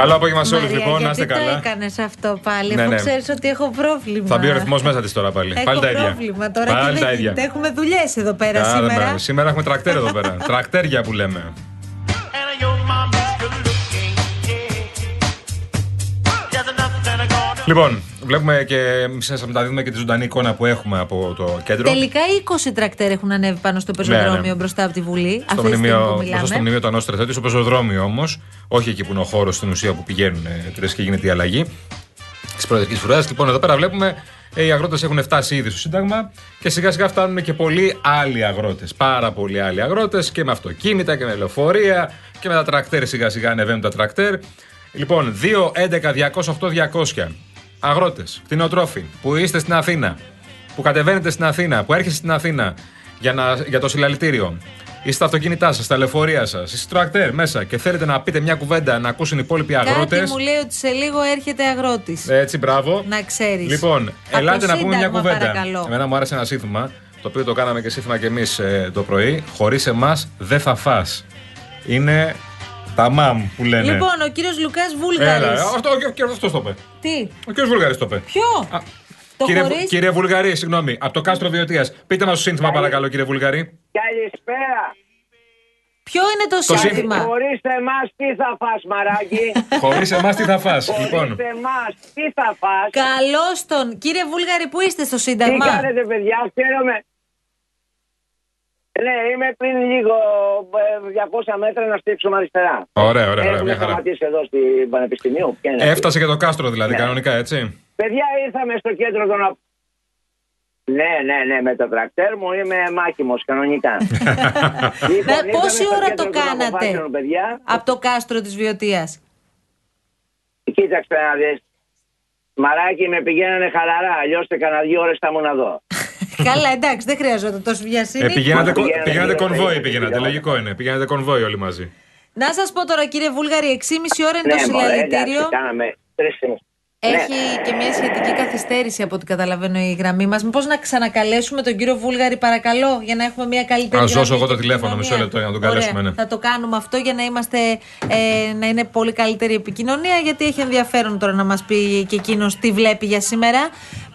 Καλό απόγευμα σε όλους λοιπόν, να είστε γιατί καλά. το έκανες αυτό πάλι, Ναι, αφού ναι. ξέρεις ότι έχω πρόβλημα. Θα μπει ο ρυθμός μέσα της τώρα πάλι. Έχω πάλι τα ίδια. πρόβλημα τώρα πάλι και τα δεν ίδια. γίνεται. Έχουμε δουλειές εδώ πέρα Καλά, σήμερα. μπράβο. Σήμερα έχουμε τρακτέρ εδώ πέρα. Τρακτέρια που λέμε. Λοιπόν, βλέπουμε και σας μεταδίδουμε και τη ζωντανή εικόνα που έχουμε από το κέντρο. Τελικά 20 τρακτέρ έχουν ανέβει πάνω στο πεζοδρόμιο Ναι, ναι. μπροστά από τη Βουλή. στο αυτή τη στιγμή που μνημείο, μιλάμε. μπροστά στο μνημείο του Ανώστου Στρατιώτη, στο πεζοδρόμιο όμως, όχι εκεί που είναι ο χώρος στην ουσία που πηγαίνουν ε, και γίνεται η αλλαγή της προεδρική φρουράς. Λοιπόν, εδώ πέρα βλέπουμε ε, οι αγρότες έχουν φτάσει ήδη στο Σύνταγμα και σιγά σιγά φτάνουν και πολλοί άλλοι αγρότες. Πάρα πολλοί άλλοι αγρότες και με αυτοκίνητα και με λεωφορεία και με τα τρακτέρ σιγά σιγά ανεβαίνουν τα τρακτέρ. Λοιπόν, 2, 11, 208, 200 αγρότες, κτηνοτρόφοι που είστε στην Αθήνα, που κατεβαίνετε στην Αθήνα, που έρχεστε στην Αθήνα για, να, για το συλλαλητήριο. Είστε στα αυτοκίνητά σας, στα λεωφορεία σας, είστε στο τρακτέρ μέσα και θέλετε να πείτε μια κουβέντα να ακούσουν οι υπόλοιποι αγρότες. Κάτι μου λέει ότι σε λίγο έρχεται αγρότης. Έτσι, μπράβο. Να ξέρεις. Λοιπόν, ελάτε να πούμε μια κουβέντα. Παρακαλώ. Εμένα μου άρεσε ένα σύνθημα, το οποίο το κάναμε και σύνθημα κι εμείς το πρωί. Χωρίς εμάς δεν θα φας. Είναι τα μαμ που λένε. Λοιπόν, ο κύριος Λουκάς Έλα, Βούλγαρη. αυτό, ο κύριος αυτός το είπε. Τι, Ο κύριος Βούλγαρης το είπε. ποιο; Α, Το κύριε, χωρίς- κύριε Βουλγαρή, συγγνώμη, από το κάστρο Βιωτία. Πείτε μας το σύνθημα, παρακαλώ, κύριε Βουλγαρή. Καλησπέρα. Ποιο είναι το, Το σύνθημα. Χωρίς εμάς τι θα φας μαράκι; Χωρίς εμάς τι θα φας. λοιπόν, Χωρίς εμάς τι θα φας; Καλώς τον. Κύριε Βούλγαρη, πού είστε στο Τι Σύνταγμα. κάνετε παιδιά, χαίρομαι. Ναι, είμαι πριν λίγο ε, 200 μέτρα να στρίψουμε αριστερά. Ωραία, ωραία, ωραία, Έχουμε μια χαρά. σταματήσει εδώ στην Πανεπιστημίου. Ποια είναι αυτή; Έφτασε και το κάστρο δηλαδή, Ναι. κανονικά, έτσι; Παιδιά, ήρθαμε στο κέντρο των. απ- Ναι, ναι, ναι, με το τρακτέρ μου είμαι μάχημος κανονικά. λοιπόν, Να, πόση ήρθαμε στο ώρα κέντρο το των κάνατε αποφάσεων, παιδιά. από το κάστρο της Βιωτίας; Κοίταξε να δεις. Μαράκι με πηγαίνανε χαλαρά, αλλιώς σε κανένα δύο ώρες θα ήμουν εδώ. Καλά, εντάξει, δεν χρειαζόταν τόσο βιασύνη. Ε, πηγαίνατε, κο- Πηγαίνατε πηγαίνατε γύρω στα κονβόι, 20 πηγαίνατε, χιλιόμετρα. λογικό είναι. Πηγαίνατε κονβόι όλοι μαζί. Να σας πω τώρα, κύριε Βούλγαρη, 6,5 ώρα είναι το μωρέ, συλλαλητήριο. εντάξει, κάναμε τρεις στιγμές. Έχει Ναι. και μια σχετική καθυστέρηση από ό,τι καταλαβαίνω η γραμμή μας. Μήπως να ξανακαλέσουμε τον κύριο Βούλγαρη, παρακαλώ, για να έχουμε μια καλύτερη. Να σου δώσω γραμμή εγώ το και τηλέφωνο, επικοινωνία. μισό λεπτό, για να τον καλέσουμε, Ωραία. ναι. Θα το κάνουμε αυτό για να, είμαστε, ε, να είναι πολύ καλύτερη επικοινωνία, γιατί έχει ενδιαφέρον τώρα να μας πει και εκείνος τι βλέπει για σήμερα.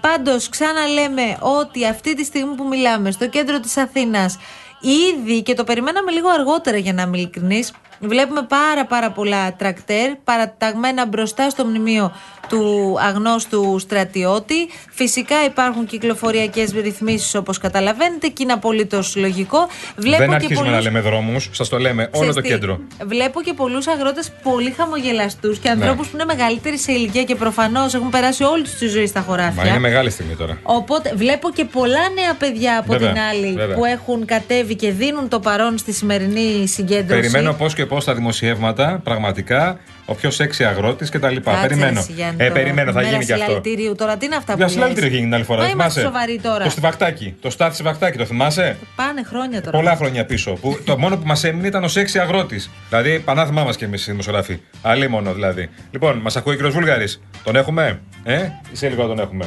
Πάντως, ξαναλέμε ότι αυτή τη στιγμή που μιλάμε στο κέντρο της Αθήνας, ήδη και το περιμέναμε λίγο αργότερα για να είμαι ειλικρινής, Βλέπουμε πάρα πάρα πολλά τρακτέρ παραταγμένα μπροστά στο μνημείο του αγνώστου στρατιώτη. Φυσικά υπάρχουν κυκλοφοριακές ρυθμίσεις όπως καταλαβαίνετε και είναι απολύτως λογικό. Βλέπω Δεν και αρχίζουμε να πολλούς- λέμε δρόμους, σας το λέμε, όλο Ξέρεις το τι, κέντρο. Βλέπω και πολλούς αγρότες πολύ χαμογελαστούς Ναι. και ανθρώπους που είναι μεγαλύτεροι σε ηλικία και προφανώς έχουν περάσει όλη τους τη ζωή στα χωράφια. Μα είναι μεγάλη στιγμή τώρα. Οπότε βλέπω και πολλά νέα παιδιά από Βέβαια, την άλλη βέβαια. που έχουν κατέβει και δίνουν το παρόν στη σημερινή συγκέντρωση. Περιμένω πώς και πώς τα δημοσιεύματα, πραγματικά, ο πιο σεξι αγρότη κτλ. Κάτσε, Περιμένω. ρε, Γιάννη, Ε, το περιμένω, θα μέρα γίνει και αυτό. συλλαλητηρίου. Τώρα τι είναι αυτά που Για λες; συλλαλητήριο έχει γίνει την άλλη φορά. Μα είμαστε θυμάσαι; σοβαροί τώρα. Το στιβακτάκι. Το στάθι στιβακτάκι, το θυμάσαι; Πάνε χρόνια τώρα. Πολλά χρόνια πίσω. Που το μόνο που μας έμεινε ήταν ο σεξι αγρότης. Δηλαδή, πανάθημά μας κι εμείς οι δημοσιογράφοι. Αλλή μόνο δηλαδή. Λοιπόν, μας ακούει ο κ. Βούλγαρης. Τον έχουμε, ε; Ή σε λίγο να τον έχουμε.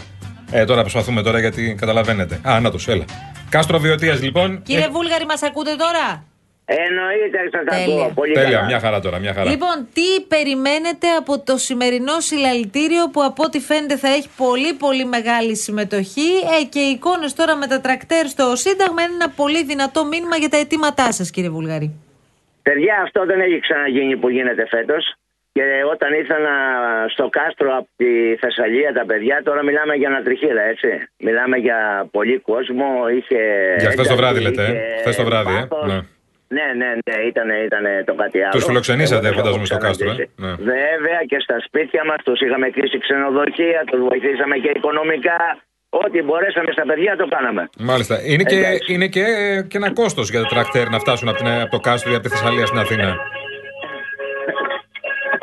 Ε, τώρα προσπαθούμε τώρα γιατί καταλαβαίνετε. Α, να το έλα. Κάστρο Βιωτίας λοιπόν. Κύριε Ε, Βούλγαρη, μας ακούτε τώρα; Εννοείται, σας Τέλεια. ακούω. Πολύ Τέλεια, καλά. μια χαρά τώρα, μια χαρά. Λοιπόν, τι περιμένετε από το σημερινό συλλαλητήριο που από ό,τι φαίνεται θα έχει πολύ πολύ μεγάλη συμμετοχή; Ε, και οι εικόνες τώρα με τα τρακτέρ στο Σύνταγμα είναι ένα πολύ δυνατό μήνυμα για τα αιτήματά σας κύριε Βουλγαρή. Παιδιά, αυτό δεν έχει ξαναγίνει που γίνεται φέτος. Και όταν ήρθαν α, στο κάστρο από τη Θεσσαλία τα παιδιά, τώρα μιλάμε για ανατριχίλα, έτσι. Μιλάμε για πολύ κόσμο. Είχε Για χθες το ένταση, βράδυ λέτε, ε. είχε Χθες το βράδυ, ε. πάθος. Ναι. Ναι, ναι, ναι, ήταν, ήταν το κάτι άλλο. Τους φιλοξενήσατε, Εγώ το φαντάζομαι, έχω στο κάστρο, ε; ξαναζήσει. Ναι. Βέβαια και στα σπίτια μας τους είχαμε κλείσει ξενοδοχεία, τους βοηθήσαμε και οικονομικά. Ό,τι μπορέσαμε στα παιδιά το κάναμε. Μάλιστα. Είναι και, Εντάξει. είναι και, και ένα κόστος για τα τρακτέρ να φτάσουν από, την, από το κάστρο ή από τη Θεσσαλία στην Αθήνα.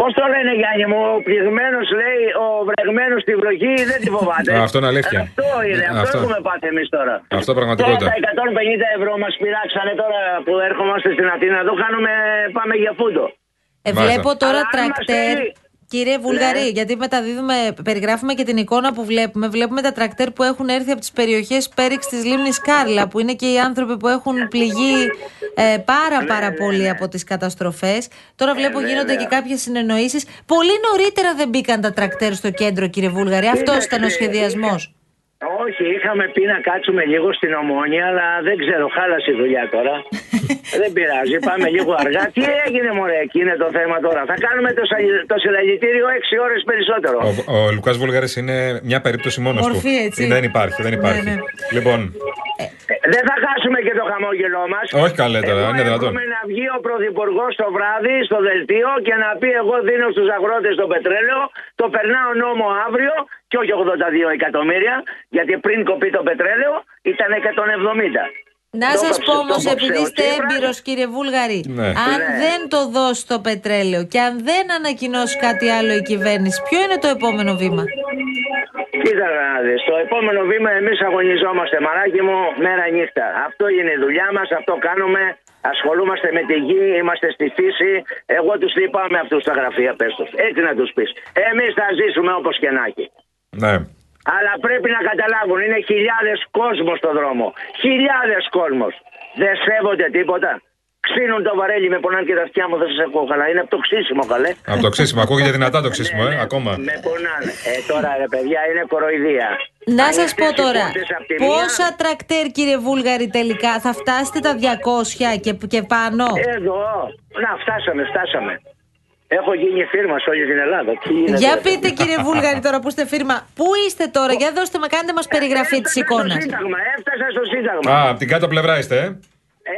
Πώς το λένε, Γιάννη μου, ο πληγμένο λέει, ο βρεγμένος στη βροχή δεν τη φοβάται. Α, αυτό είναι αλήθεια. Αυτό είναι, αυτό, Αυτό. έχουμε πάθει εμείς τώρα. Αυτό πραγματικότητα. Τώρα τα 150 ευρώ μας πειράξανε τώρα που έρχομαστε στην Αθήνα. Εδώ κάνουμε, πάμε για φούντο. Ε, Μάλιστα. βλέπω τώρα Αλλά αν τρακτέρ. Είμαστε- Κύριε Βουλγαρή, Ναι. γιατί μεταδίδουμε, περιγράφουμε και την εικόνα που βλέπουμε. Βλέπουμε τα τρακτέρ που έχουν έρθει από τις περιοχές Πέριξ της λίμνης Κάρλα, που είναι και οι άνθρωποι που έχουν πληγεί ε, πάρα Ναι, πάρα πολύ από τις καταστροφές. Τώρα βλέπω γίνονται και κάποιες συνεννοήσεις. Πολύ νωρίτερα δεν μπήκαν τα τρακτέρ στο κέντρο, κύριε Βουλγαρή. Αυτός Κοίταξε, ήταν ο σχεδιασμός. Όχι, είχαμε πει να κάτσουμε λίγο στην ομόνια, αλλά δεν ξέρω, χάλασε η δουλειά τώρα. δεν πειράζει, πάμε λίγο αργά. Τι έγινε, μωρέ, εκεί είναι το θέμα τώρα. Θα κάνουμε το, σα- το συλλαγητήριο 6 ώρες περισσότερο. Ο, ο Λουκάς Βουλγαρή είναι μια περίπτωση μόνος του. Μορφή, έτσι. Δεν υπάρχει, δεν υπάρχει. Ναι, ναι. Λοιπόν, Ε, Δεν θα χάσουμε και το χαμόγελό μας. Όχι καλέ τώρα, είναι δυνατόν. να βγει ο Πρωθυπουργός το βράδυ στο δελτίο και να πει: Εγώ δίνω στους αγρότες το πετρέλαιο, το περνάω νόμο αύριο και όχι 82 εκατομμύρια, γιατί πριν κοπεί το πετρέλαιο ήταν 170. Να Το σας κόψε- πω το όμως, κόψε επειδή ο είστε Τσίπρας. έμπειρος, κύριε Βούλγαρη, Ναι. αν Ναι. δεν το δώσει το πετρέλαιο και αν δεν ανακοινώσει κάτι άλλο η κυβέρνηση, ποιο είναι το επόμενο βήμα; Κοίτα να δεις, το επόμενο βήμα εμείς αγωνιζόμαστε μαράκι μου μέρα νύχτα. Αυτό είναι η δουλειά μας, αυτό κάνουμε. Ασχολούμαστε με τη γη, είμαστε στη φύση. Εγώ τους είπα με αυτούς τα γραφεία, πες τους. Έτσι να τους πεις. Εμείς θα ζήσουμε όπως και να έχει. ναι. Αλλά πρέπει να καταλάβουν, είναι χιλιάδες κόσμος στο δρόμο. Χιλιάδες κόσμος. Δεν σέβονται τίποτα. Ξύνουν το βαρέλι, με πονάνε και τα αυτιά μου, δεν σας ακούω καλά. Είναι από το ξύσιμο, καλέ. Από το ξύσιμο, ακούγεται δυνατά το ξύσιμο, Ναι, ε, ναι, ακόμα. Με πονάνε. Ε, τώρα ρε παιδιά είναι κοροϊδία. Να Ανοιχτές σας πω οι τώρα, πόρτες απ' τη πόσα τρακτέρ, κύριε Βούλγαρη, τελικά θα φτάσετε τα 200 και, και πάνω; μία, Εδώ. Να, φτάσαμε, φτάσαμε. Έχω γίνει φίρμα σε όλη την Ελλάδα. Τι γίνεται, Για ρε πείτε, παιδιά. κύριε Βούλγαρη, τώρα που είστε φίρμα, πού είστε τώρα, για δώστε με, κάντε μας περιγραφή της Έφτασα εικόνας. Στο Σύνταγμα, έφτασα στο Σύνταγμα. Α, από την κάτω πλευρά είστε, ε;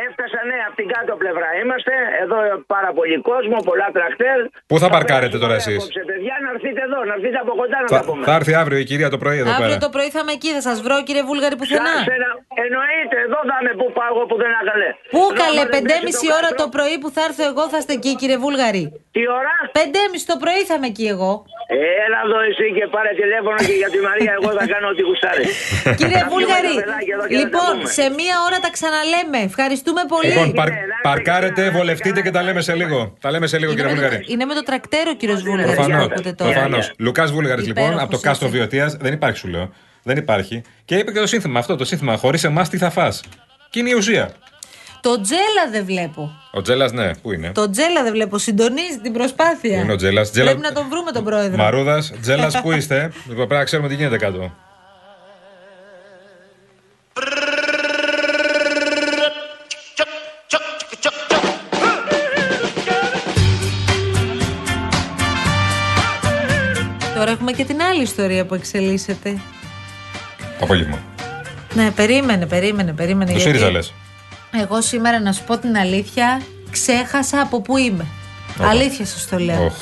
Έφτασα, ναι, από την κάτω πλευρά είμαστε. Εδώ πάρα πολύ κόσμο, πολλά τρακτέρ. Πού θα Θα παρκάρετε περάσουμε τώρα ωραία εσείς; απόψε, παιδιά, να έρθετε εδώ, να έρθετε από κοντά να Θα, τα πούμε. θα έρθει αύριο η κυρία το πρωί εδώ Αύριο πέρα. το πρωί θα είμαι εκεί, θα σας βρω, κύριε Βούλγαρη, πουθενά. Σας ενα- Εννοείται, εδώ θα είμαι που πάω εγώ που δεν ακαλέ. Πού καλέ, 5.30 ώρα το πρωί που θα έρθω εγώ θα είστε εκεί, κύριε Βούλγαρη. Τι ώρα; 5.30 το πρωί θα είμαι εκεί εγώ. Έλα εδώ εσύ και πάρε τηλέφωνο και για τη Μαρία εγώ θα κάνω ό,τι γουστάρει. Κύριε Να Βούλγαρη, πιούμε τα παιδάκια εδώ και να τα λοιπόν, πούμε. σε μία ώρα τα ξαναλέμε. Ευχαριστούμε πολύ. Λοιπόν, παρ- Ναι, να είστε παρκάρετε, καλά, βολευτείτε και τα λέμε σε λίγο. Τα λέμε σε λίγο, είναι, κύριε με το, Βούλγαρη. είναι με το τρακτέρο, κύριος Βούλγαρη. Προφανώς. που ακούτε τώρα. Προφανώς. Λουκάς Βούλγαρης, λοιπόν, Υπέροχος από το κάστρο είσαι. Βιωτίας. Δεν υπάρχει, σου λέω. Δεν υπάρχει. Και είπε και το σύνθημα αυτό, το σύνθημα. Χωρίς εμάς τι θα φά. Και είναι η ουσία. Το τζέλα δεν βλέπω. Ο Τζέλας, ναι, πού είναι; Το τζέλα δεν βλέπω. Συντονίζει την προσπάθεια. Πού είναι ο Τζέλας. Πρέπει να τον βρούμε τον πρόεδρο. Μαρούδας, Τζέλας, πού είστε; Λοιπόν, Πρέπει να ξέρουμε τι γίνεται κάτω. Τώρα έχουμε και την άλλη ιστορία που εξελίσσεται. Το απόγευμα. Ναι, περίμενε, περίμενε, περίμενε. Το γιατί ΣΥΡΙΖΑ λες. Εγώ σήμερα να σου πω την αλήθεια, ξέχασα από πού είμαι. Αλήθεια σας το λέω. Οχ.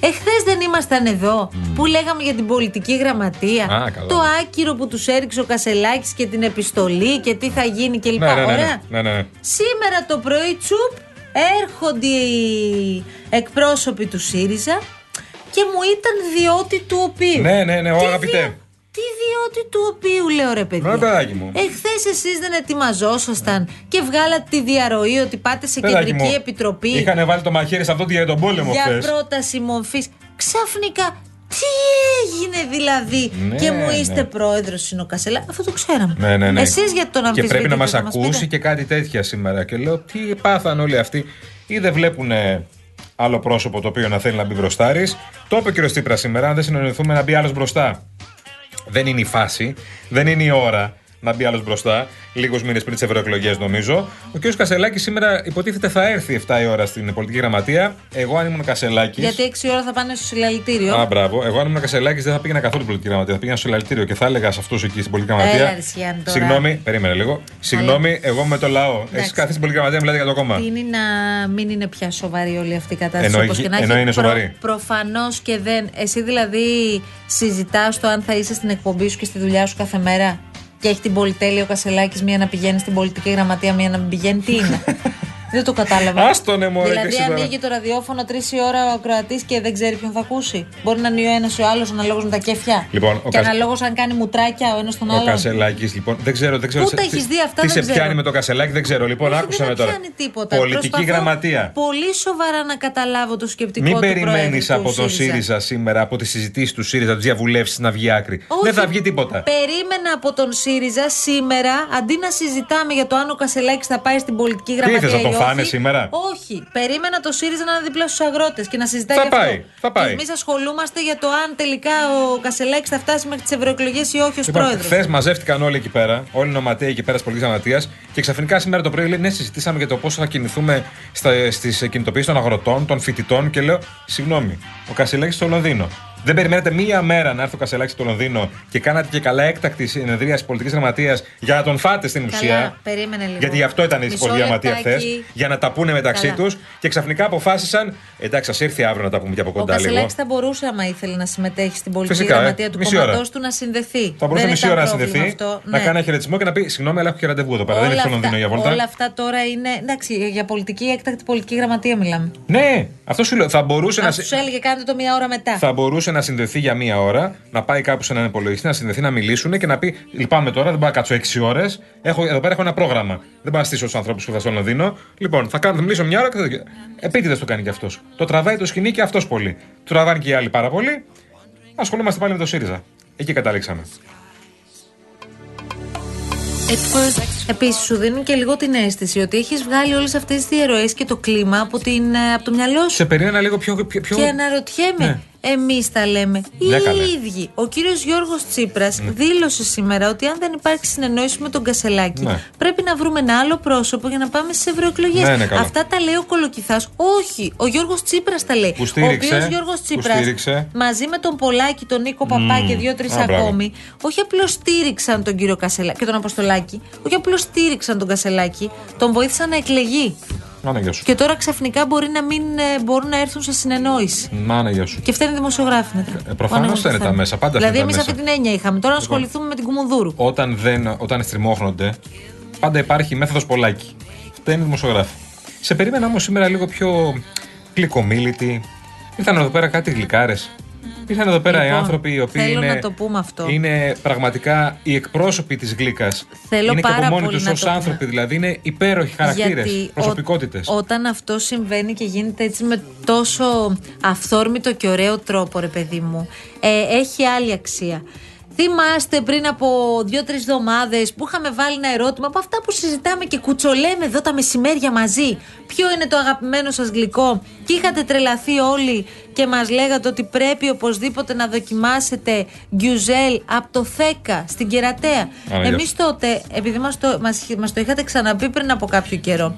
Εχθέ δεν ήμασταν εδώ που λέγαμε για την πολιτική γραμματεία. Α, καλά. Το άκυρο που τους έριξε ο Κασελάκης και την επιστολή και τι θα γίνει κλπ. Ναι, ναι, ναι, Ωραία. ναι, ναι, ναι. Σήμερα το πρωί τσουπ έρχονται οι εκπρόσωποι του ΣΥΡΙΖΑ και μου ήταν διότι του οποίου. Ναι, ναι, ναι, ο Τι αγαπητέ. Διο- Τι διότι του οποίου λέω ρε παιδιά. Ναι, παιδάκι μου. Εχθές εσείς δεν ετοιμαζόσασταν και βγάλατε τη διαρροή ότι πάτε σε Παιδάκι κεντρική μου, επιτροπή Είχαν βάλει το μαχαίρι σε αυτό για τον πόλεμο για χθες. πρόταση μορφής. Ξαφνικά, τι έγινε δηλαδή; Ναι, και μου είστε ναι. πρόεδρος είναι ο Κασελά. Αυτό το ξέραμε. Ναι, ναι, ναι. Εσείς γιατί τον Και αμφισβητείτε. πρέπει να μας θα μας ακούσει πείτε. και κάτι τέτοια σήμερα. Και λέω, τι πάθαν όλοι αυτοί; Ή δεν βλέπουν άλλο πρόσωπο το οποίο να θέλει να μπει μπροστάρι. Το είπε ο κ. Τσίπρας σήμερα. Αν δεν συνεννοηθούμε να μπει άλλος μπροστά. Δεν είναι η φάση, δεν είναι η ώρα. Να μπει άλλος μπροστά, λίγους μήνες πριν τις ευρωεκλογές νομίζω. Ο κ. Κασελάκης σήμερα υποτίθεται θα έρθει 7 η ώρα στην πολιτική γραμματεία. Εγώ αν ήμουν Κασελάκη. Γιατί 6 ώρα θα πάνε στο συλλαλητήριο. Α, μπράβο. Εγώ αν ήμουν Κασελάκης δεν θα πήγαινα καθόλου στην πολιτική γραμματεία. Θα πήγαινα στο συλλαλητήριο και θα έλεγα σε αυτούς εκεί στην πολιτική γραμματεία. Έλα, ρε, Σιάννη, τώρα. Συγγνώμη, περίμενε λίγο. Συγγνώμη, εγώ με το λαό. Εσύ Εντάξει. κάθε στην πολιτική γραμματεία μιλάτε για το κόμμα. Τι είναι να μην είναι πια σοβαρή όλη αυτή η κατάσταση. Ενώ όπως έχει- και να ενώ έχει. είναι σοβαρή. Προφανώς και δεν. Εσύ δηλαδή συζητάς το αν θα είσαι στην εκπομπή σου και στη δουλειά σου κάθε μέρα; Και έχει την πολυτέλεια ο Κασελάκης, μία να πηγαίνει στην πολιτική γραμματεία, μία να μην πηγαίνει. Τι είναι. δεν το κατάλαβα. Άστονε, μωρέ, και Δηλαδή, εσύ τώρα. ανοίγει το ραδιόφωνο τρεις η ώρα ο ακροατής και δεν ξέρει ποιον θα ακούσει. Μπορεί να είναι ο ένας ή ο άλλος αναλόγως με τα κέφια. Λοιπόν, ο και Κασ- αναλόγως αν κάνει μουτράκια ο ένας τον Ο άλλον. Κασελάκης, λοιπόν. Δεν ξέρω, δεν ξέρω. Πού τα τι- έχεις δει αυτά, Τι δεν σε ξέρω. πιάνει με το Κασελάκη, δεν ξέρω. Λοιπόν, Όχι, άκουσα δεν με τώρα. πιάνει τίποτα. Πολιτική Προσπαθώ γραμματεία. Πολύ σοβαρά να καταλάβω το σκεπτικό Μην του περιμένεις Προέδρου του από τον ΣΥΡΙΖΑ σήμερα, από τις συζητήσεις του ΣΥΡΙΖΑ, τις διαβουλεύσεις να βγει άκρη. Όχι. Δεν θα βγει τίποτα. Περίμενα από τον ΣΥΡΙΖΑ σήμερα, αντί να συζητάμε για το αν ο Κασελάκης θα πάει στην πολιτική γραμματεία. Ήθελες να ή τον φάνε όχι, σήμερα; Όχι. Περίμενα το ΣΥΡΙΖΑ να είναι δίπλα στους αγρότες και να συζητάει Θα γι' αυτό. πάει, θα πάει. Εμείς ασχολούμαστε για το αν τελικά ο Κασελάκης θα φτάσει μέχρι τις ευρωεκλογές ή όχι ως Λοιπόν, πρόεδρος. χθες μαζεύτηκαν όλοι εκεί πέρα, όλοι οι νοματέοι εκεί πέρα της πολιτικής γραμματείας και ξαφνικά σήμερα το πρωί λέει: Ναι, συζητήσαμε για το πώς θα κινηθούμε στις κινητοποιήσεις των αγροτών, των φοιτητών και λέω: Συγγνώμη, ο Κασιλάκη στο Λονδίνο. Δεν περιμένετε μία μέρα να έρθει ο Κασελάκης στο Λονδίνο και κάνατε και καλά έκτακτη συνεδρία της πολιτικής γραμματείας για να τον φάτε στην Καλά, ουσία. περίμενε λίγο. Γιατί γι' αυτό ήταν η Μισό πολιτική γραμματεία χθες. λεπτάκι. Για να τα πούνε μεταξύ Καλά. τους και ξαφνικά αποφάσισαν. Εντάξει, ας έρθει αύριο να τα πούμε και από Ο κοντά λίγο. Κασελάκης θα μπορούσε, άμα ήθελε, να συμμετέχει στην πολιτική Φυσικά, ε. γραμματεία του Μισή ώρα. κόμματός του να συνδεθεί. Θα μπορούσε Δεν μισή ήταν ώρα να πρόβλημα συνδεθεί, αυτό. να Ναι. κάνει ένα χαιρετισμό και να πει: Συγγνώμη, αλλά έχω και ραντεβού εδώ πέρα. Δεν είναι στο Λονδίνο για βόλτα. όλα αυτά τώρα είναι. Εντάξει, για πολιτική έκτακτη πολιτική γραμματεία μιλάμε. Ναι, αυτό σου λέω. Θα μπορούσε, να, Α συ- του έλεγε κάντε το μία ώρα μετά. θα μπορούσε να συνδεθεί για μία ώρα, να πάει κάπου σε έναν υπολογιστή, να συνδεθεί, να μιλήσουν και να πει: Λυπάμαι τώρα, δεν μπορώ να κάτσω 6 ώρες. Εδώ πέρα έχω ένα πρόγραμμα. Δεν μπορώ να στήσω τους ανθρώπους που θα στο Λονδίνο. Λοιπόν, θα, κάνω, θα μιλήσω μια ώρα και θα. Επίτηδες το κάνει κι αυτός. Το τραβάει το σκηνή και αυτός πολύ. Το τραβάνε και οι άλλοι πάρα πολύ. Ασχολούμαστε πάλι με το ΣΥΡΙΖΑ. Εκεί καταλήξαμε. Επίσης, σου δίνει και λίγο την αίσθηση ότι έχεις βγάλει όλες αυτές τις διαρροές και το κλίμα από, την, ε, από το μυαλό σου. Σε περίμενα λίγο πιο. πιο, πιο... Και αναρωτιέμαι, Ναι. Εμείς τα λέμε. Οι Ναι, καλέ. ίδιοι. Ο κύριος Γιώργος Τσίπρας δήλωσε σήμερα ότι αν δεν υπάρχει συνεννόηση με τον Κασελάκη, Ναι. πρέπει να βρούμε ένα άλλο πρόσωπο για να πάμε στις ευρωεκλογές. Ναι, ναι, καλά. Αυτά τα λέει ο Κολοκυθάς. Όχι, ο Γιώργος Τσίπρας τα λέει. Που στήριξε, ο οποίο Γιώργος που Τσίπρας στήριξε. μαζί με τον Πολάκη, τον Νίκο Παπά και δύο-τρει Α, μπράβο. ακόμη, όχι απλώς στήριξαν τον κύριο Κασελάκη και τον Αποστολάκη, όχι απλώς στήριξαν τον Κασελάκη, τον βοήθησαν να εκλεγεί. Μάνα γεια σου. Και τώρα ξαφνικά μπορεί να μην ε, μπορούν να έρθουν σε συνεννόηση. Μάνα γεια σου. Και φταίνει δημοσιογράφοι μετά. Ε, προφανώς Πάνε φταίνε με τα μέσα, πάντα Δηλαδή, φταίνε εμείς τα αυτή μέσα. την έννοια είχαμε. Τώρα να ασχοληθούμε με την Κουμουνδούρου. όταν, δεν, όταν στριμώχνονται, πάντα υπάρχει μέθοδος πολλάκι. Φταίνει δημοσιογράφη. Σε περίμενα όμως σήμερα λίγο πιο γλυκομίλητη. Ήρθαν εδώ πέρα κάτι γλυκάρες. Ήρθαν εδώ πέρα οι Λοιπόν, άνθρωποι οι οποίοι θέλω είναι, να το πούμε αυτό. είναι πραγματικά οι εκπρόσωποι της γλύκα. Θέλω είναι και πάρα από μόνοι πολύ τους να ως το πούμε. άνθρωποι, δηλαδή είναι υπέροχοι χαρακτήρες, Γιατί προσωπικότητες. ο- όταν αυτό συμβαίνει και γίνεται έτσι με τόσο αυθόρμητο και ωραίο τρόπο, ρε παιδί μου, ε, έχει άλλη αξία. Θυμάστε πριν από δύο-τρεις εβδομάδες που είχαμε βάλει ένα ερώτημα από αυτά που συζητάμε και κουτσολέμε εδώ τα μεσημέρια μαζί. Ποιο είναι το αγαπημένο σας γλυκό, και είχατε τρελαθεί όλοι και μας λέγατε ότι πρέπει οπωσδήποτε να δοκιμάσετε γκιουζέλ από το Θέκα στην Κερατέα. Άρα, Εμείς γεια τότε, επειδή μας το, μας, μας το είχατε ξαναπεί πριν από κάποιο καιρό,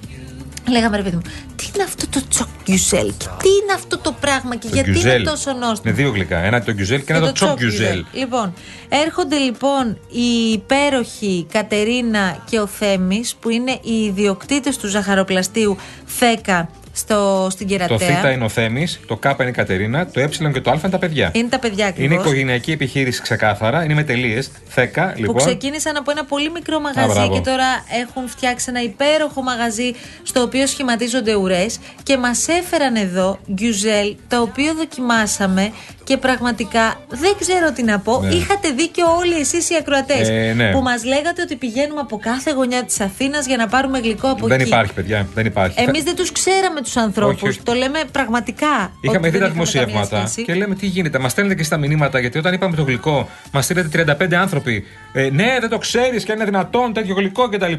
λέγαμε ρε παιδί μου, τι είναι αυτό το τσοκ γκιουζέλ και τι είναι αυτό το πράγμα και Το γιατί γκιουζέλ. είναι τόσο νόστιμο. Είναι δύο γλυκά. Ένα το γκιουζέλ και ένα το τσοκ γκιουζέλ. Λοιπόν, έρχονται λοιπόν οι υπέροχοι Κατερίνα και ο Θέμης που είναι οι ιδιοκτήτες του ζαχαροπλαστείου Θέκα στο, στην Το Κερατέα. Θ είναι ο Θέμης, το Κ είναι η Κατερίνα, το Ε και το Α είναι τα παιδιά. Είναι τα παιδιά ακριβώς. Είναι οικογενειακή επιχείρηση ξεκάθαρα, είναι με τελείες. Θέκα, που λοιπόν. ξεκίνησαν από ένα πολύ μικρό μαγαζί μπράβο. και τώρα έχουν φτιάξει ένα υπέροχο μαγαζί στο οποίο σχηματίζονται ουρές και μας έφεραν εδώ γκιουζέλ τα οποία δοκιμάσαμε και πραγματικά δεν ξέρω τι να πω. Ναι. Είχατε δίκιο όλοι εσείς οι ακροατές Ε, ναι. που μας λέγατε ότι πηγαίνουμε από κάθε γωνιά της Αθήνας για να πάρουμε γλυκό από Δεν εκεί. υπάρχει, παιδιά. Δεν υπάρχει. Εμείς δεν τους ξέραμε τους ανθρώπους. Όχι, όχι. Το λέμε πραγματικά. Είχαμε ότι δει δεν τα είχαμε καμία δημοσιεύματα σχέση. και λέμε τι γίνεται. Μας στέλνετε και στα μηνύματα γιατί όταν είπαμε το γλυκό, μας στείλετε 35 άνθρωποι. Ε, ναι, δεν το ξέρεις και αν είναι δυνατόν τέτοιο γλυκό κτλ.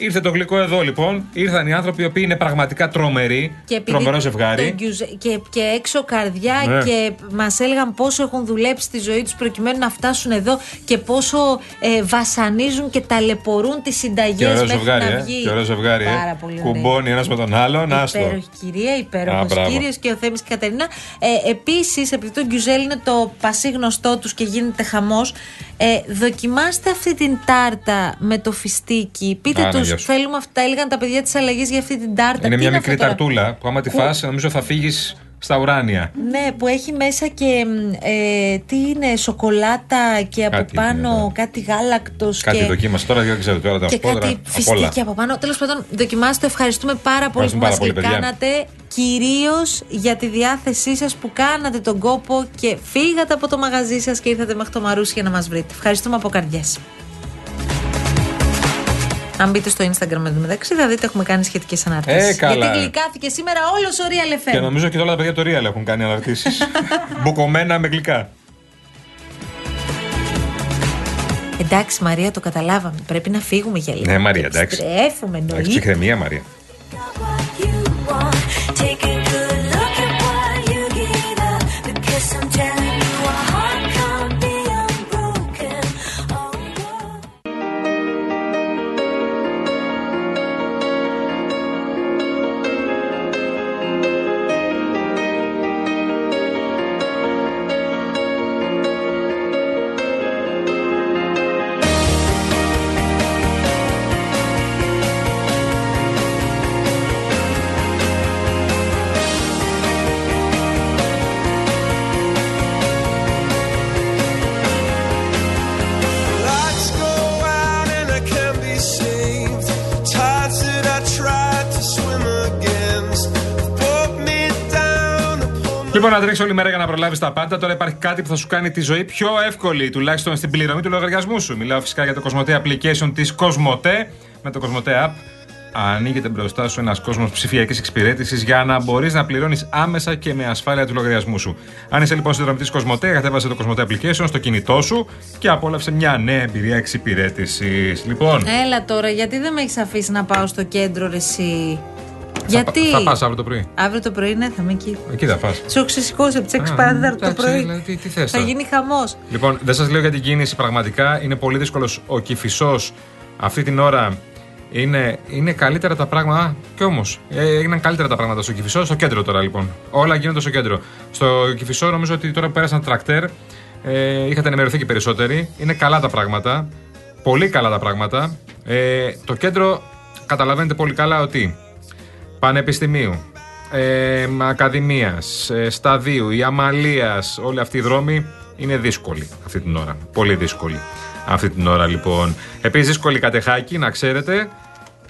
Ήρθε το γλυκό εδώ λοιπόν. Ήρθαν οι άνθρωποι οι οποίοι είναι πραγματικά τρομεροί. επειδή Τρομερό ζευγάρι. το γκιουζε- Και, και έξω καρδιά Ναι. και μας έλεγαν πόσο έχουν δουλέψει στη ζωή τους προκειμένου να φτάσουν εδώ και πόσο ε, βασανίζουν και ταλαιπωρούν τις συνταγές Και ωραίο μέχρι ζευγάρι, να ε. βγει. Και ωραίο ζευγάρι, ε. Πάρα πολύ ωραίο. Κουμπώνει ένας με τον άλλον. Άστο. Υπέροχη κυρία, Α, υπέροχος μπράβο. κύριος και ο Θέμης και η Κατερίνα. Ε, Επίσης, επειδή το γκιουζέλ είναι το πασίγνωστό τους και γίνεται χαμός, ε, δοκιμάστε αυτή την τάρτα με το φιστίκι. Πείτε Άνα, τους, γεια σου. Θέλουμε αυτά, έλεγαν τα παιδιά της αλλαγής για αυτή την τάρτα. Είναι Τι μια αυτό μικρή τώρα; ταρτούλα που άμα τη φας νομίζω θα φύγεις στα ουράνια. Ναι, που έχει μέσα και μ, ε, τι είναι, σοκολάτα και από Κάτι πάνω είναι, ναι. κάτι γάλακτος Κάτι και, δοκίμασε τώρα, δεν ξέρω τώρα, θα και σου πω τώρα. κάτι απ' όλα. φιστίκι από πάνω. Τέλος πάντων, δοκιμάστε. Ευχαριστούμε πάρα πολύ Ευχαριστούμε που μας πάρα πολύ, παιδιά. κάνατε. Κυρίως για τη διάθεσή σας που κάνατε τον κόπο και φύγατε από το μαγαζί σας και ήρθατε μέχρι το Μαρούσι για να μας βρείτε. Ευχαριστούμε από καρδιές. Αν μπείτε στο Instagram μεταξύ, θα δείτε έχουμε κάνει σχετικές αναρτήσεις. Ε, καλά. Γιατί γλυκάθηκε σήμερα όλος ο Real FM. Και νομίζω και όλα τα παιδιά το Real έχουν κάνει αναρτήσεις. Μπουκωμένα με γλυκά. Εντάξει, Μαρία, το καταλάβαμε. Πρέπει να φύγουμε για λίγο. Ναι, Μαρία, εντάξει. Επιστρέφουμε, Εντάξει, εννοείται. ψυχραιμία, Μαρία. Λοιπόν, να τρέξει όλη μέρα για να προλάβεις τα πάντα. Τώρα υπάρχει κάτι που θα σου κάνει τη ζωή πιο εύκολη, τουλάχιστον στην πληρωμή του λογαριασμού σου. Μιλάω φυσικά για το Κοσμοτέ application της Κοσμοτέ. Με το Κοσμοτέ app ανοίγεται μπροστά σου ένας κόσμος ψηφιακής εξυπηρέτησης για να μπορείς να πληρώνεις άμεσα και με ασφάλεια του λογαριασμού σου. Αν είσαι λοιπόν συνδρομητής Κοσμοτέ, κατέβασε το Κοσμοτέ application στο κινητό σου και απόλαυσε μια νέα εμπειρία εξυπηρέτησης. Λοιπόν, Έλα τώρα, γιατί δεν με έχεις αφήσει να πάω στο κέντρο, ρε, εσύ. θα, γιατί; πα- θα πας αύριο το πρωί. Αύριο το πρωί, ναι, θα είμαι εκεί. Εκεί θα πας. Σου έχω ξεσηκώσει από τις 6 Α, παρατέταρτο το εντάξει, πρωί. δηλαδή, τι- τι θες θα τώρα; γίνει χαμός. Λοιπόν, δεν σας λέω για την κίνηση πραγματικά. Είναι πολύ δύσκολος ο κυφισός αυτή την ώρα. Είναι, είναι καλύτερα τα πράγματα. Α, Κι όμως, έγιναν καλύτερα τα πράγματα στο κυφισό. Στο κέντρο τώρα λοιπόν. Όλα γίνονται στο κέντρο. Στο κυφισό νομίζω ότι τώρα που πέρασαν τρακτέρ. Ε, είχατε ενημερωθεί και περισσότεροι. Είναι καλά τα πράγματα. Πολύ καλά τα πράγματα. Ε, το κέντρο καταλαβαίνετε πολύ καλά ότι Πανεπιστημίου, ε, Ακαδημίας, ε, Σταδίου, η Αμαλίας, όλοι αυτοί οι δρόμοι είναι δύσκολοι αυτή την ώρα. Πολύ δύσκολοι αυτή την ώρα λοιπόν. Επίσης δύσκολη κατεχάκη, να ξέρετε,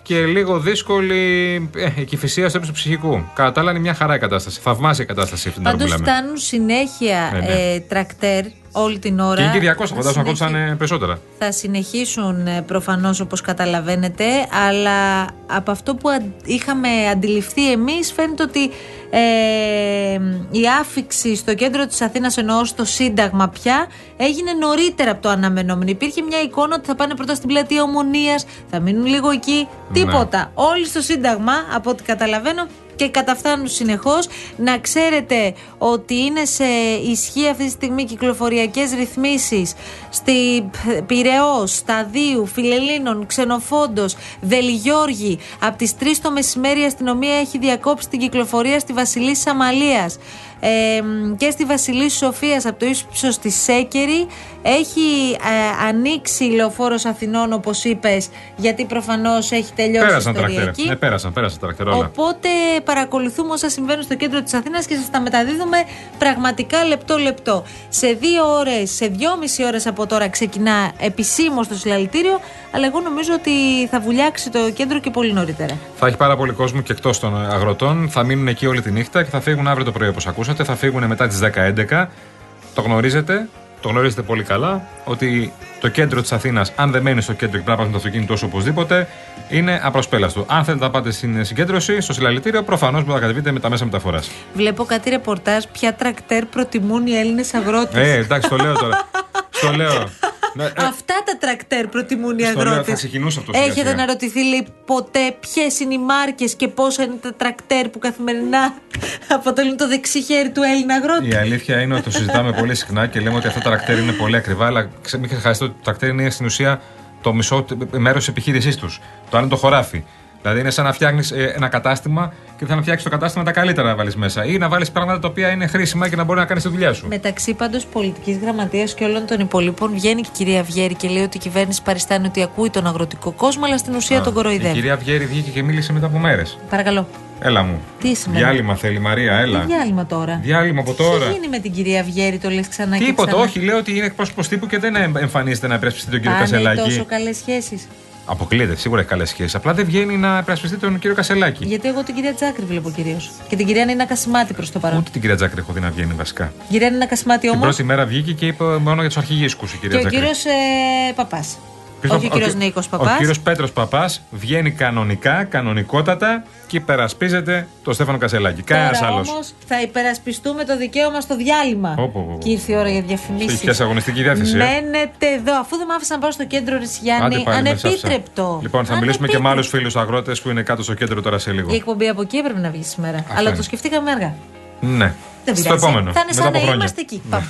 και λίγο δύσκολη ε, η κυφυσία στο ύψος του ψυχικού. Κατά τα άλλα είναι μια χαρά η κατάσταση. Θαυμάσια η κατάσταση αυτή την ώρα που Πάντως μιλάμε. φτάνουν συνέχεια Ναι, ναι. ε, τρακτέρ όλη την ώρα. Και είναι και 200, Θα φαντάζομαι να συνεχί- κόψαν περισσότερα. θα συνεχίσουν ε, προφανώς όπως καταλαβαίνετε αλλά από αυτό που αν- είχαμε αντιληφθεί εμείς φαίνεται ότι ε, η άφηξη στο κέντρο της Αθήνας εννοώ στο Σύνταγμα πια έγινε νωρίτερα από το αναμενόμενο. Υπήρχε μια εικόνα ότι θα πάνε πρώτα στην πλατεία Ομονίας, θα μείνουν λίγο εκεί, τίποτα. Όλοι στο Σύνταγμα από ό,τι καταλαβαίνω και καταφθάνουν συνεχώς. Να ξέρετε ότι είναι σε ισχύ αυτή τη στιγμή κυκλοφοριακές ρυθμίσεις στη Πυραιός, Σταδίου, Φιλελίνων, Ξενοφόντος, Δελιγιώργη. Από τις 3 το μεσημέρι η αστυνομία έχει διακόψει την κυκλοφορία στη Βασιλής Αμαλίας ε, και στη Βασιλής Σοφίας από το ύψος της Σέκερη έχει ε, ανοίξει η λεωφόρος Αθηνών όπως είπες γιατί προφανώς έχει τελειώσει Πέρασαν η τρακτέρ. ιστοριακή. Ναι, πέρασαν, πέρασαν τρακτέρ όλα. Οπότε παρακολουθούμε όσα συμβαίνουν στο κέντρο της Αθήνας και σας τα μεταδίδουμε πραγματικά λεπτό-λεπτό. Σε δύο ώρες, σε δυόμιση ώρες από τώρα ξεκινά επισήμως το συλλαλητήριο, αλλά εγώ νομίζω ότι θα βουλιάξει το κέντρο και πολύ νωρίτερα. Θα έχει πάρα πολύ κόσμο και εκτός των αγροτών. Θα μείνουν εκεί όλη τη νύχτα και θα φύγουν αύριο το πρωί, όπως ακούσατε. Θα φύγουν μετά τις 10-11. Το γνωρίζετε, το γνωρίζετε πολύ καλά, ότι το κέντρο της Αθήνας, αν δεν μένει στο κέντρο και πρέπει να πάρουν το αυτοκίνητό σου οπωσδήποτε, είναι απροσπέλαστο. Αν θέλετε να πάτε στην συγκέντρωση, στο συλλαλητήριο, προφανώς μπορείτε να κατεβείτε με τα μέσα μεταφοράς. Βλέπω κάτι ρεπορτάζ ποια τρακτέρ προτιμούν οι Έλληνες αγρότες. Ε, εντάξει, το λέω τώρα. στο λέω. Ναι, ε, Αυτά τα τρακτέρ προτιμούν οι Στο λέω, αγρότες. θα ξεκινούσε αυτό σιγά Έχετε σιγά. αναρωτηθεί λέει, ποτέ ποιες είναι οι μάρκες και πόσα είναι τα τρακτέρ που καθημερινά αποτελούν το δεξί χέρι του Έλληνα αγρότη; Η αλήθεια είναι ότι το συζητάμε πολύ συχνά και λέμε ότι αυτά τα τρακτέρ είναι πολύ ακριβά, αλλά ξε- μην ξεχάσετε ότι το τρακτέρ είναι στην ουσία το μισό μέρος της επιχείρησής τους. Το άλλο είναι το χωράφι. Δηλαδή είναι σαν να φτιάχνεις ένα κατάστημα και θα να φτιάξεις το κατάστημα τα καλύτερα να βάλεις μέσα. Ή να βάλεις πράγματα τα οποία είναι χρήσιμα και να μπορεί να κάνεις τη δουλειά σου. Μεταξύ πάντως πολιτικής γραμματείας και όλων των υπολείπων βγαίνει και η κυρία Βιέρη και λέει ότι η κυβέρνηση παριστάνει ότι ακούει τον αγροτικό κόσμο, αλλά στην ουσία Α, τον Η κοροϊδεύει. κυρία Βιέρη βγήκε και μίλησε μετά από μέρες. Παρακαλώ. Έλα μου. Τι σημαίνει; Διάλειμμα θέλει, Μαρία, έλα. Τι διάλειμμα τώρα; Διάλειμμα από Τι τώρα. έχει γίνει με την κυρία Βιέρη, το λες ξανά και Τίποτα, ξανά; όχι. Λέω ότι είναι εκπρόσωπος τύπου και δεν εμφανίζεται να υπερασπιστεί τον κύριο Πάνε Κασελάκη. τόσο καλές σχέσεις. Αποκλείεται, σίγουρα έχει καλές σχέσεις. Απλά δεν βγαίνει να υπερασπιστεί τον κύριο Κασελάκη. Γιατί εγώ την κυρία Τζάκρη βλέπω κυρίως. Και την κυρία Νίνα Κασιμάτη προς το παρόν. Ούτε την κυρία Τζάκρη έχω δει να βγαίνει βασικά. Κυρία Νίνα Κασιμάτη Την όμω. πρώτη μέρα βγήκε και είπε μόνο για τους αρχηγίσκους η Και κυρία ο Τζάκρη. κύριος ε, Παπάς. Ποιος Όχι ο ο- κύριος ο- Νίκος Ο Παπάς. κύριος Πέτρος Παπάς βγαίνει κανονικά, κανονικότατα και υπερασπίζεται τον Στέφανο Κασελάκη. Κανένας Τώρα άλλος. όμως θα υπερασπιστούμε το δικαίωμα στο διάλειμμα. Πω, πω, πω. Και ήρθε η ώρα για Έχει διαφημίσει. πιάσει αγωνιστική διάθεση. ε; Μένετε εδώ, αφού δεν μ' άφησαν να πάω στο κέντρο Άντε Ρησιάννη. πάλι, με σάψα. Ανεπίτρεπτο. Λοιπόν, θα μιλήσουμε και με άλλους Ανεπίτρεπτο. φίλους αγρότες που είναι κάτω στο κέντρο τώρα σε λίγο. Η εκπομπή από εκεί έπρεπε να βγει σήμερα. Αλλά είναι. το σκεφτήκαμε αργά. Ναι. Δεν Στο πειράζει. επόμενο. Θα είναι μετά σαν από να χρόνια. είμαστε εκεί. Πάμε.